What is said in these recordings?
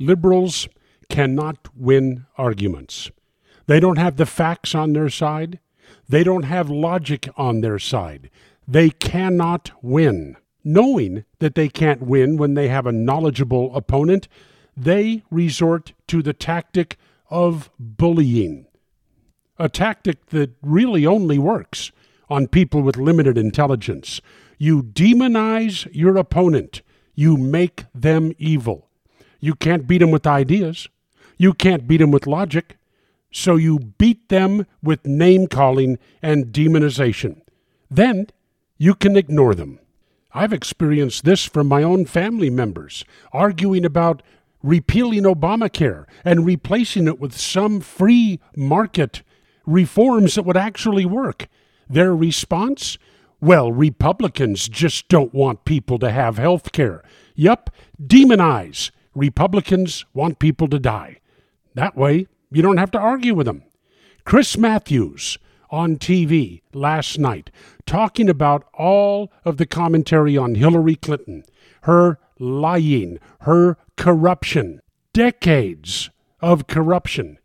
Liberals cannot win arguments. They don't have the facts on their side. They don't have logic on their side. They cannot win. Knowing that they can't win when they have a knowledgeable opponent, they resort to the tactic of bullying. A tactic that really only works on people with limited intelligence. You demonize your opponent, you make them evil. You can't beat them with ideas, you can't beat them with logic, so you beat them with name calling and demonization. Then you can ignore them. I've experienced this from my own family members, arguing about repealing Obamacare and replacing it with some free market reforms that would actually work. Their response? Well, Republicans just don't want people to have health care. Yup, demonize. Republicans want people to die. That way, you don't have to argue with them. Chris Matthews on TV last night talking about all of the commentary on Hillary Clinton, her lying, her corruption, decades of corruption.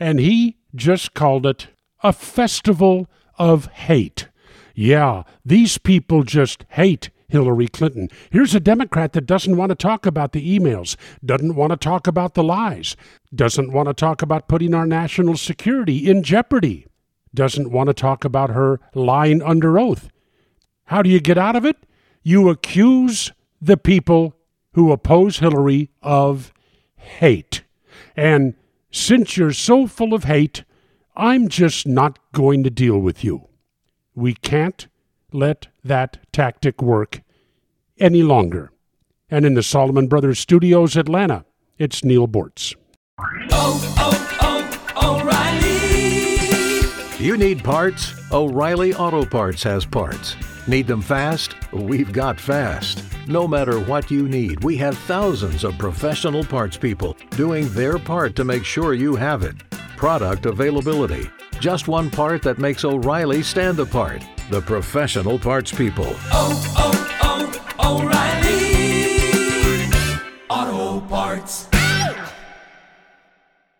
And he just called it a festival of hate. Yeah, these people just hate Hillary Clinton. Here's a Democrat that doesn't want to talk about the emails, doesn't want to talk about the lies, doesn't want to talk about putting our national security in jeopardy, doesn't want to talk about her lying under oath. How do you get out of it? You accuse the people who oppose Hillary of hate. And since you're so full of hate, I'm just not going to deal with you. We can't let that tactic work any longer. And in the Solomon Brothers Studios, Atlanta, it's Neal Boortz. Oh, oh, oh, O'Reilly! You need parts? O'Reilly Auto Parts has parts. Need them fast? We've got fast. No matter what you need, we have thousands of professional parts people doing their part to make sure you have it. Product availability. Just one part that makes O'Reilly stand apart. The professional parts people. Oh, oh, oh, O'Reilly!